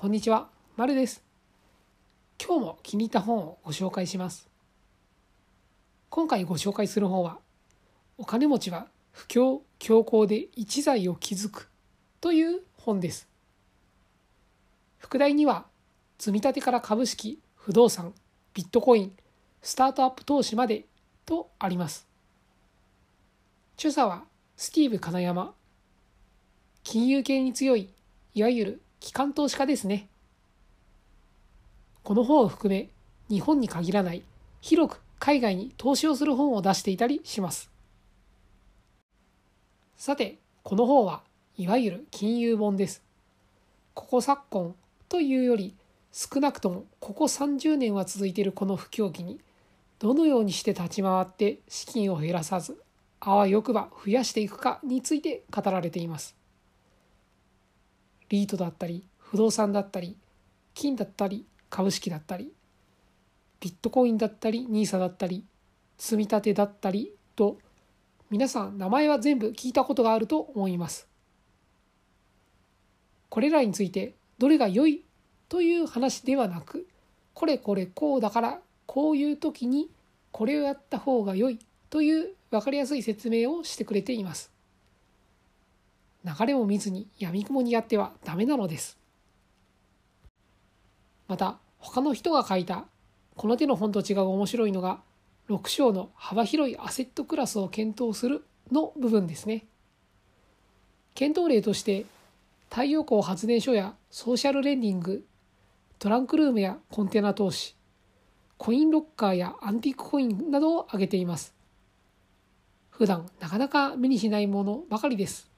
こんにちは、まるです。今日も気に入った本をご紹介します。今回ご紹介する本は、お金持ちは不況強行で一財を築くという本です。副題には、積み立てから株式、不動産、ビットコイン、スタートアップ投資までとあります。著者はスティーブ金山。金融系に強い、いわゆる機関投資家ですね。この本を含め、日本に限らない、広く海外に投資をする本を出していたりします。さて、この本はいわゆる金融本です。ここ昨今というより、少なくともここ30年は続いているこの不況期に、どのようにして立ち回って資金を減らさず、あわよくば増やしていくかについて語られています。リートだったり不動産だったり金だったり株式だったりビットコインだったり NISA だったり積み立てだったりと皆さん名前は全部聞いたことがあると思います。これらについてどれが良いという話ではなくこれこれこうだからこういう時にこれをやった方が良いという分かりやすい説明をしてくれています。流れを見ずに闇雲にやってはダメなのです。また他の人が書いたこの手の本と違う面白いのが6章の幅広いアセットクラスを検討するの部分ですね。検討例として太陽光発電所やソーシャルレンディングトランクルームやコンテナ投資コインロッカーやアンティークコインなどを挙げています普段なかなか目にしないものばかりです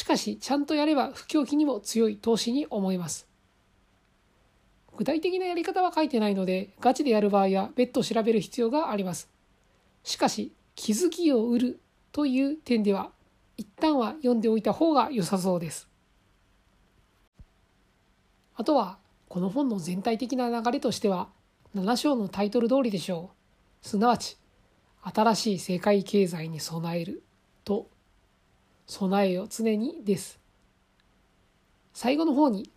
しかし、ちゃんとやれば不況期にも強い投資に思います。具体的なやり方は書いてないので、ガチでやる場合は別途調べる必要があります。しかし、気づきを売るという点では、一旦は読んでおいた方が良さそうです。あとは、この本の全体的な流れとしては、7章のタイトル通りでしょう。すなわち、新しい世界経済に備えると備えよ常にです。最後の方に、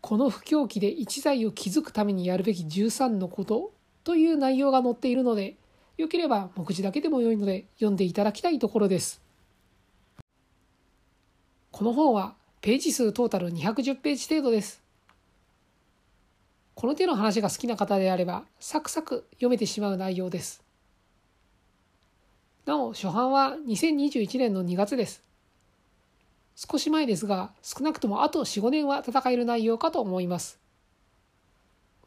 この不況期で一財を築くためにやるべき13のことという内容が載っているので、よければ目次だけでも良いので読んでいただきたいところです。この本はページ数トータル210ページ程度です。この手の話が好きな方であれば、サクサク読めてしまう内容です。なお、初版は2021年の2月です。少し前ですが、少なくともあと4、5年は戦える内容かと思います。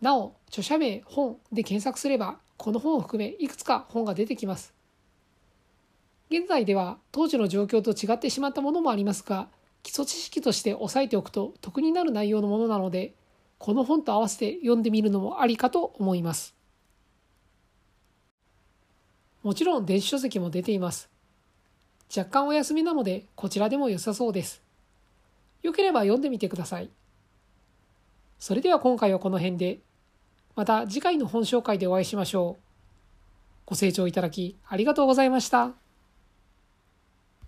なお、著者名、本で検索すれば、この本を含めいくつか本が出てきます。現在では当時の状況と違ってしまったものもありますが、基礎知識として押さえておくと得になる内容のものなので、この本と合わせて読んでみるのもありかと思います。もちろん電子書籍も出ています。若干お休みなのでこちらでも良さそうです。よければ読んでみてください。それでは今回はこの辺で、また次回の本紹介でお会いしましょう。ご清聴いただきありがとうございました。